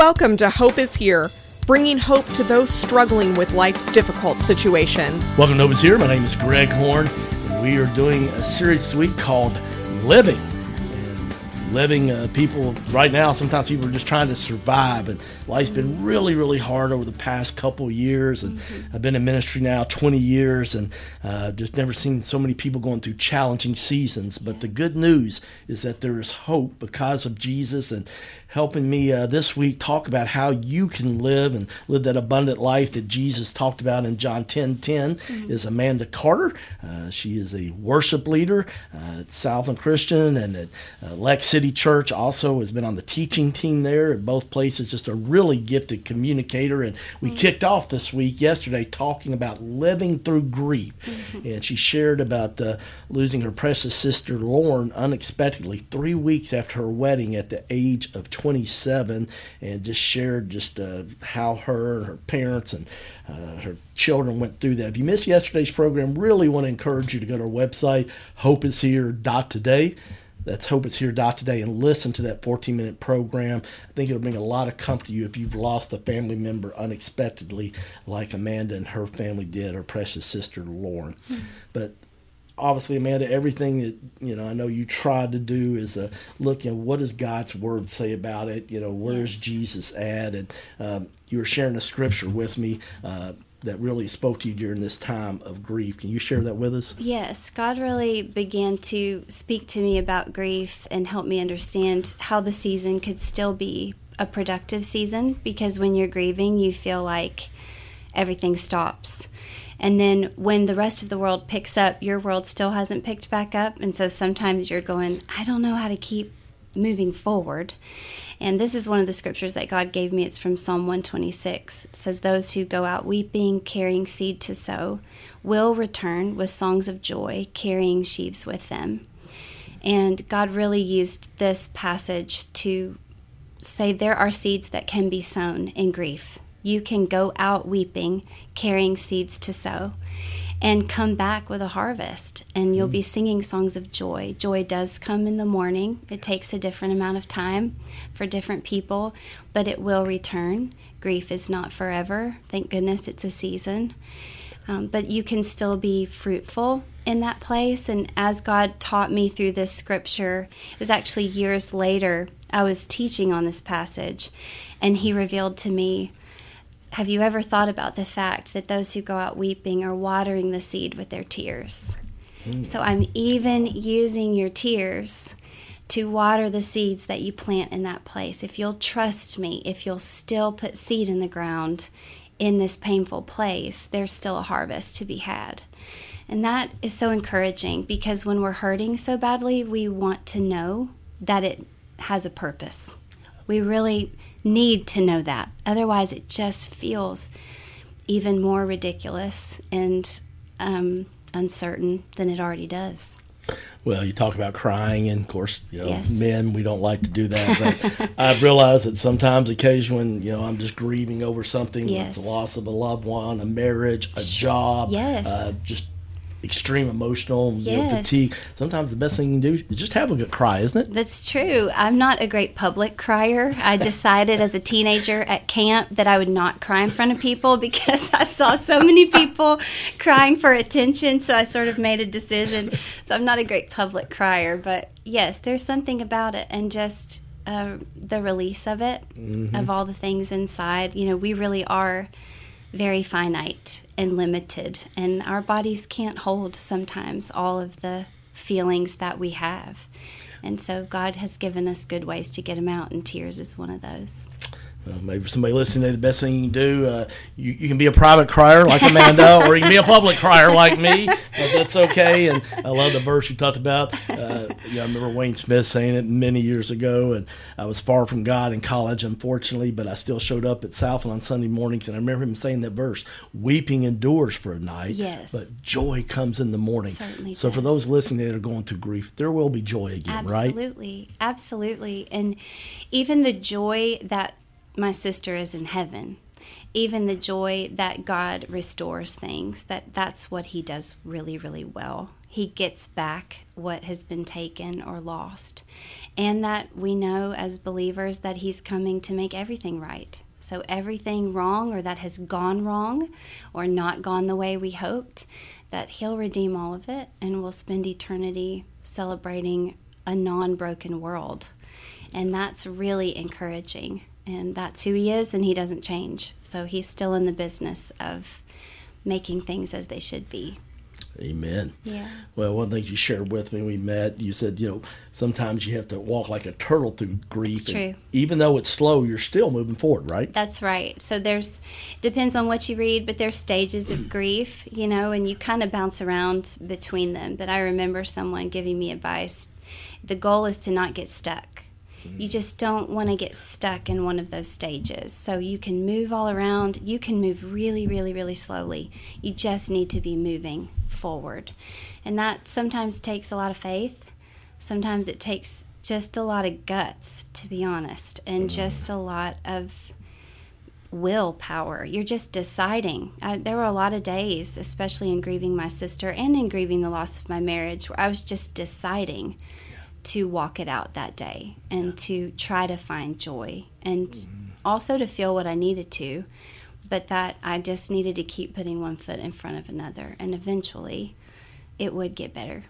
Welcome to Hope is Here, bringing hope to those struggling with life's difficult situations. Welcome to Hope is Here. My name is Greg Horn, and we are doing a series this week called Living. Living, uh, people right now, sometimes people are just trying to survive, and life's been really, really hard over the past couple years. And mm-hmm. I've been in ministry now 20 years, and uh, just never seen so many people going through challenging seasons. But the good news is that there is hope because of Jesus, and helping me uh, this week talk about how you can live and live that abundant life that Jesus talked about in John 10 10 mm-hmm. is Amanda Carter. Uh, she is a worship leader uh, at Southland Christian and at uh, Lex City Church. Also has been on the teaching team there at both places. Just a really gifted communicator. And we mm-hmm. kicked off this week yesterday talking about living through grief. Mm-hmm. And she shared about uh, losing her precious sister Lauren unexpectedly three weeks after her wedding at the age of 27 and just shared just uh, how her and her parents and uh, her children went through that. If you missed yesterday's program, really want to encourage you to go to our website, hopeishere.today. That's today and listen to that 14 minute program. I think it'll bring a lot of comfort to you if you've lost a family member unexpectedly, like Amanda and her family did, her precious sister Lauren. Mm-hmm. But obviously, Amanda, everything that you know, I know you tried to do is uh, look at what does God's word say about it. You know, where's yes. Jesus at? And um, you were sharing a scripture with me. Uh, that really spoke to you during this time of grief. Can you share that with us? Yes, God really began to speak to me about grief and help me understand how the season could still be a productive season because when you're grieving, you feel like everything stops. And then when the rest of the world picks up, your world still hasn't picked back up. And so sometimes you're going, I don't know how to keep moving forward. And this is one of the scriptures that God gave me. It's from Psalm 126. It says, Those who go out weeping, carrying seed to sow, will return with songs of joy, carrying sheaves with them. And God really used this passage to say there are seeds that can be sown in grief you can go out weeping, carrying seeds to sow, and come back with a harvest. And you'll mm. be singing songs of joy. Joy does come in the morning, it takes a different amount of time for different people, but it will return. Grief is not forever. Thank goodness it's a season. Um, but you can still be fruitful in that place. And as God taught me through this scripture, it was actually years later, I was teaching on this passage, and He revealed to me have you ever thought about the fact that those who go out weeping are watering the seed with their tears? Mm. So I'm even using your tears to water the seeds that you plant in that place. If you'll trust me, if you'll still put seed in the ground in this painful place, there's still a harvest to be had. And that is so encouraging because when we're hurting so badly, we want to know that it has a purpose. We really need to know that. Otherwise, it just feels even more ridiculous and um, uncertain than it already does. Well, you talk about crying, and of course, you know, yes. men we don't like to do that. But I've realized that sometimes, occasionally, when you know I'm just grieving over something, yes. the loss of a loved one, a marriage, a job, yes. uh, just extreme emotional yes. you know, fatigue, sometimes the best thing you can do is just have a good cry, isn't it? That's true. I'm not a great public crier. I decided as a teenager at camp that I would not cry in front of people because I saw so many people crying for attention. So I sort of made a decision. So I'm not a great public crier, but yes, there's something about it, and just uh, the release of it, mm-hmm. of all the things inside. You know, we really are very finite and limited, and our bodies can't hold sometimes all of the feelings that we have. And so God has given us good ways to get them out, and tears is one of those. Uh, maybe somebody listening, the best thing you can do, uh, you, you can be a private crier like Amanda, or you can be a public crier like me. But that's okay. And I love the verse you talked about. Uh, you know, I remember Wayne Smith saying it many years ago, and I was far from God in college, unfortunately, but I still showed up at Southland on Sunday mornings, and I remember him saying that verse: "Weeping endures for a night, yes, but joy comes in the morning." Certainly so, does. for those listening that are going through grief, there will be joy again, absolutely. right? Absolutely, absolutely, and even the joy that my sister is in heaven even the joy that god restores things that that's what he does really really well He gets back what has been taken or lost. And that we know as believers that He's coming to make everything right. So, everything wrong or that has gone wrong or not gone the way we hoped, that He'll redeem all of it and we'll spend eternity celebrating a non broken world. And that's really encouraging. And that's who He is, and He doesn't change. So, He's still in the business of making things as they should be. Amen. Yeah. Well, one thing you shared with me, we met, you said, you know, sometimes you have to walk like a turtle through grief. That's true. even though it's slow, you're still moving forward, right? That's right. So there's depends on what you read, but there's stages of grief, you know, and you kind of bounce around between them. But I remember someone giving me advice. The goal is to not get stuck. You just don't want to get stuck in one of those stages. So you can move all around. You can move really, really, really slowly. You just need to be moving forward. And that sometimes takes a lot of faith. Sometimes it takes just a lot of guts, to be honest, and mm. just a lot of willpower. You're just deciding. I, there were a lot of days, especially in grieving my sister and in grieving the loss of my marriage, where I was just deciding to walk it out that day and to try to find joy and mm-hmm. also to feel what I needed to, but that I just needed to keep putting one foot in front of another, and eventually it would get better.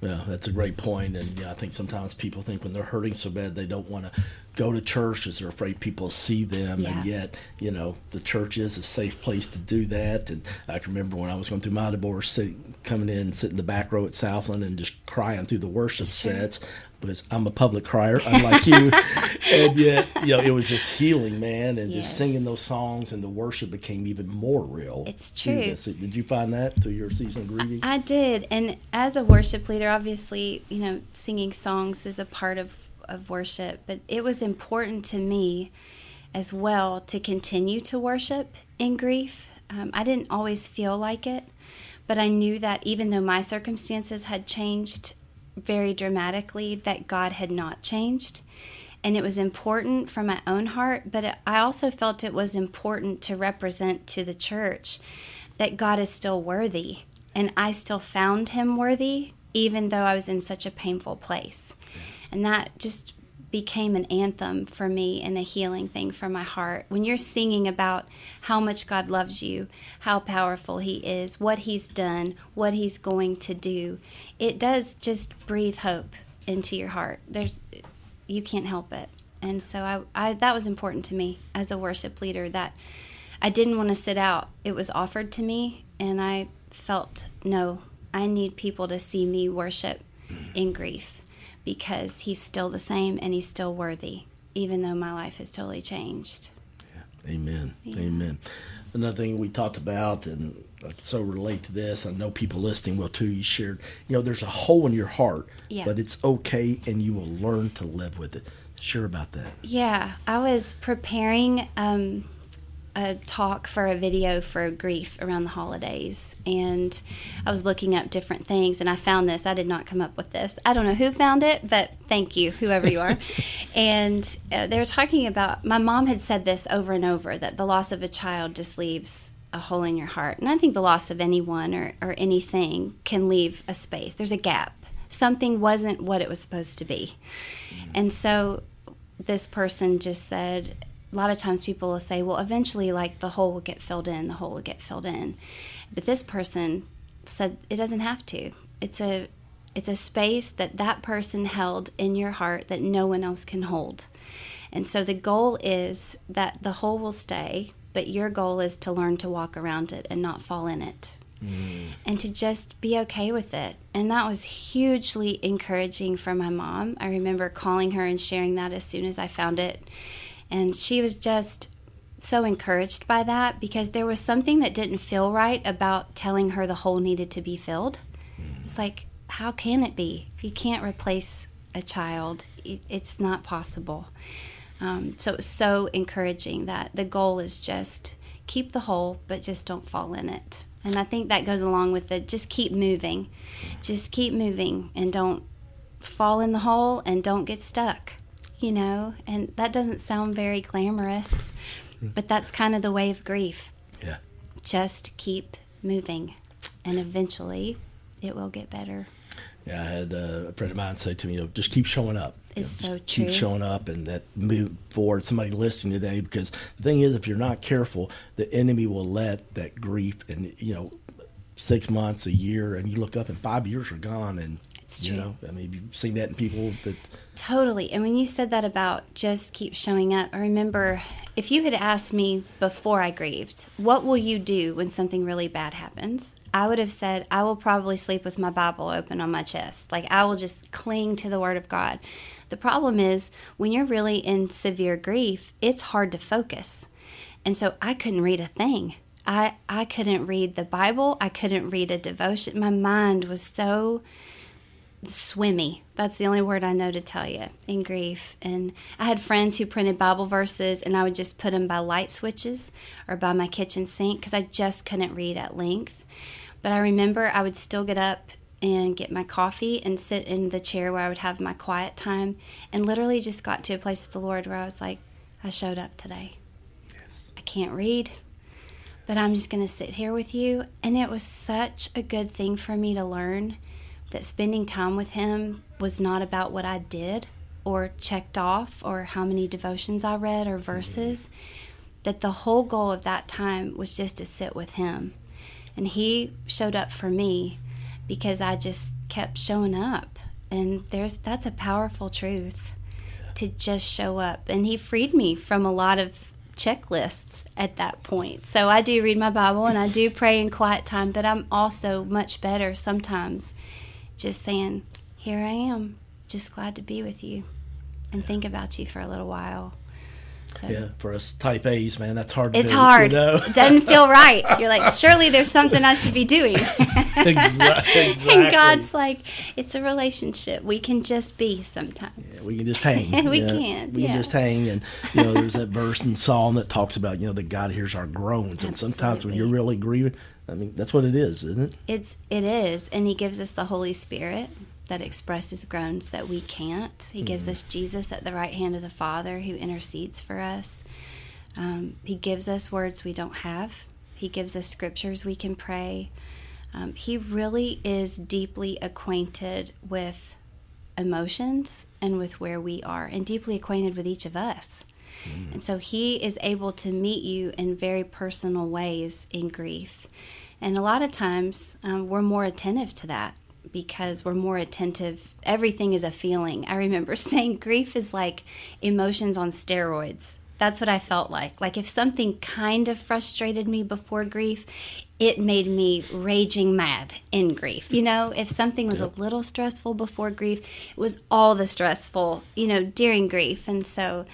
Well, that's a great point, and yeah, I think sometimes people think when they're hurting so bad they don't want to go to church because they're afraid people see them, and yet you know the church is a safe place to do that. And I can remember when I was going through my divorce, sitting, coming in, sitting in the back row at Southland, and just crying through the worship sets because I'm a public crier, unlike you, and yet you know it was just healing, man, and just singing those songs, and the worship became even more real. It's true. Did you find that through your season of grieving? I did. And as a worship leader, obviously, you know, singing songs is a part of, of worship, but it was important to me as well to continue to worship in grief. Um, I didn't always feel like it, but I knew that even though my circumstances had changed very dramatically, that God had not changed. And it was important for my own heart, but it, I also felt it was important to represent to the church that God is still worthy. And I still found him worthy, even though I was in such a painful place. And that just became an anthem for me and a healing thing for my heart. When you're singing about how much God loves you, how powerful He is, what He's done, what He's going to do, it does just breathe hope into your heart. There's, you can't help it. And so I, I that was important to me as a worship leader that I didn't want to sit out. It was offered to me, and I felt no, I need people to see me worship in grief because he's still the same and he's still worthy, even though my life has totally changed. Amen. Yeah. Amen. Another thing we talked about, and I so relate to this, I know people listening will too. You shared, you know, there's a hole in your heart, Yeah. but it's okay, and you will learn to live with it. Share about that. Yeah, I was preparing um, a talk for a video for grief around the holidays, and I was looking up different things, and I found this. I did not come up with this. I don't know who found it, but thank you, whoever you are. and uh, they were talking about my mom had said this over and over that the loss of a child just leaves a hole in your heart, and I think the loss of anyone or, or anything can leave a space. There's a gap. Something wasn't what it was supposed to be. And so this person just said, a lot of times people will say, well, eventually, like the hole will get filled in, the hole will get filled in. But this person said it doesn't have to. It's a it's a space that that person held in your heart that no one else can hold. And so the goal is that the hole will stay, but your goal is to learn to walk around it and not fall in it mm. and to just be okay with it. And that was hugely encouraging for my mom. I remember calling her and sharing that as soon as I found it. And she was just so encouraged by that because there was something that didn't feel right about telling her the hole needed to be filled. It's like, how can it be? You can't replace a child, it's not possible. Um, so it was so encouraging that the goal is just keep the hole, but just don't fall in it. And I think that goes along with the just keep moving. Just keep moving and don't fall in the hole and don't get stuck, you know? And that doesn't sound very glamorous, but that's kind of the way of grief. Yeah. Just keep moving, and eventually it will get better. Yeah, I had uh, a friend of mine say to me, you know, just keep showing up. It's You know, so just Keep showing up and that move forward. Somebody listening today, because the thing is, if you're not careful, the enemy will let that grief and, you know, six months, a year, and you look up and five years are gone. And, It's you know, I mean, you've seen that in people that, Totally. And when you said that about just keep showing up, I remember if you had asked me before I grieved, what will you do when something really bad happens? I would have said, I will probably sleep with my Bible open on my chest. Like, I will just cling to the Word of God. The problem is, when you're really in severe grief, it's hard to focus. And so I couldn't read a thing. I, I couldn't read the Bible. I couldn't read a devotion. My mind was so swimmy. That's the only word I know to tell you in grief. And I had friends who printed Bible verses, and I would just put them by light switches or by my kitchen sink because I just couldn't read at length. But I remember I would still get up and get my coffee and sit in the chair where I would have my quiet time and literally just got to a place with the Lord where I was like, I showed up today. I can't read, but I'm just going to sit here with you. And it was such a good thing for me to learn that spending time with Him was not about what I did or checked off or how many devotions I read or verses. That the whole goal of that time was just to sit with Him. And He showed up for me because I just kept showing up. And there's that's a powerful truth to just show up. And he freed me from a lot of checklists at that point. So I do read my Bible and I do pray in quiet time, but I'm also much better sometimes just saying, Here I am, just glad to be with you and think about you for a little while. So yeah, for us type A's, man, that's hard to do. it's do, hard. You know? It doesn't feel right. You're like, surely there's something I should be doing. Exactly. and God's like, it's a relationship. We can just be sometimes. we can just hang. We Yeah, can, We yeah. can just hang, and you know, there's that verse in Psalm that talks about you know that God hears our groans, and sometimes when you're really grieving, I mean, that's what it is, isn't it? It's it is, and He gives us the Holy Spirit that expresses groans that we can't. He gives us Jesus at the right hand of the Father who intercedes for us. Um, he gives us words we don't have. He gives us scriptures we can pray. Um, he really is deeply acquainted with emotions and with where we are, and deeply acquainted with each of us. And so he is able to meet you in very personal ways in grief. And a lot of times um, we're more attentive to that because we're more attentive. Everything is a feeling. I remember saying grief is like emotions on steroids. That's what I felt like. Like if something kind of frustrated me before grief, it made me raging mad in grief. You know, if something was a little stressful before grief, it was all the stressful, you know, during grief. And so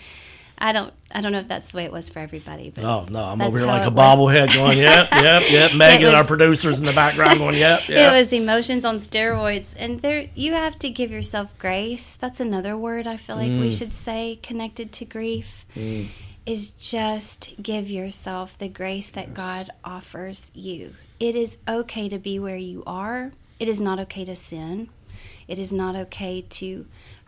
I don't I don't know if that's the way it was for everybody, but Oh no, I'm over here like a bobblehead going, yep, yep, yep. Megan, was- our producers in the background going, yep, yep. It was emotions on steroids, and there you have to give yourself grace. That's another word I feel like we Mm. should say connected to grief. Is just give yourself the grace that God offers you. It is okay to be where you are. It is not okay to sin. It is not okay to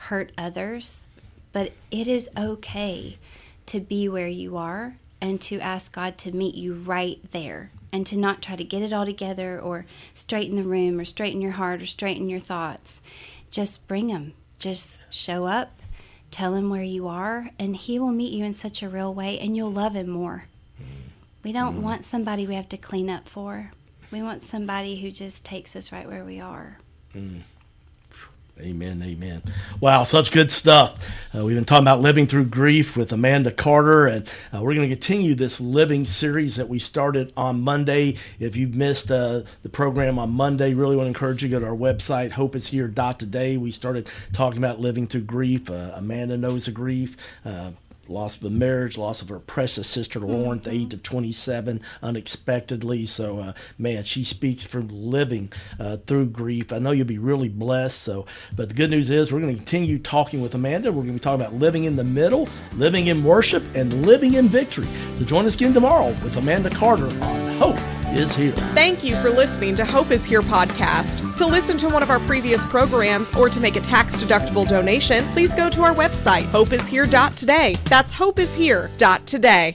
hurt others, but it is okay to be where you are and to ask God to meet you right there and to not try to get it all together or straighten the room or straighten your heart or straighten your thoughts. Just bring them. Just show up, tell him where you are, and he will meet you in such a real way and you'll love him more. We don't mm. want somebody we have to clean up for. We want somebody who just takes us right where we are. Mm. Amen, amen. Wow, such good stuff. Uh, we've been talking about living through grief with Amanda Carter, and uh, we're going to continue this living series that we started on Monday. If you missed uh, the program on Monday, really want to encourage you to go to our website, hopeishere.today. We started talking about living through grief. Uh, Amanda knows of grief. Loss of a marriage, loss of her precious sister Lauren at the age of 27 unexpectedly. So, uh, man, she speaks from living uh, through grief. I know you'll be really blessed. So, but the good news is we're going to continue talking with Amanda. We're going to be talking about living in the middle, living in worship, and living in victory. So, join us again tomorrow with Amanda Carter on Hope is Here. Thank you for listening to Hope is Here podcast. To listen to one of our previous programs or to make a tax-deductible donation, please go to our website, hopeishere.today. That's hopeishere.today.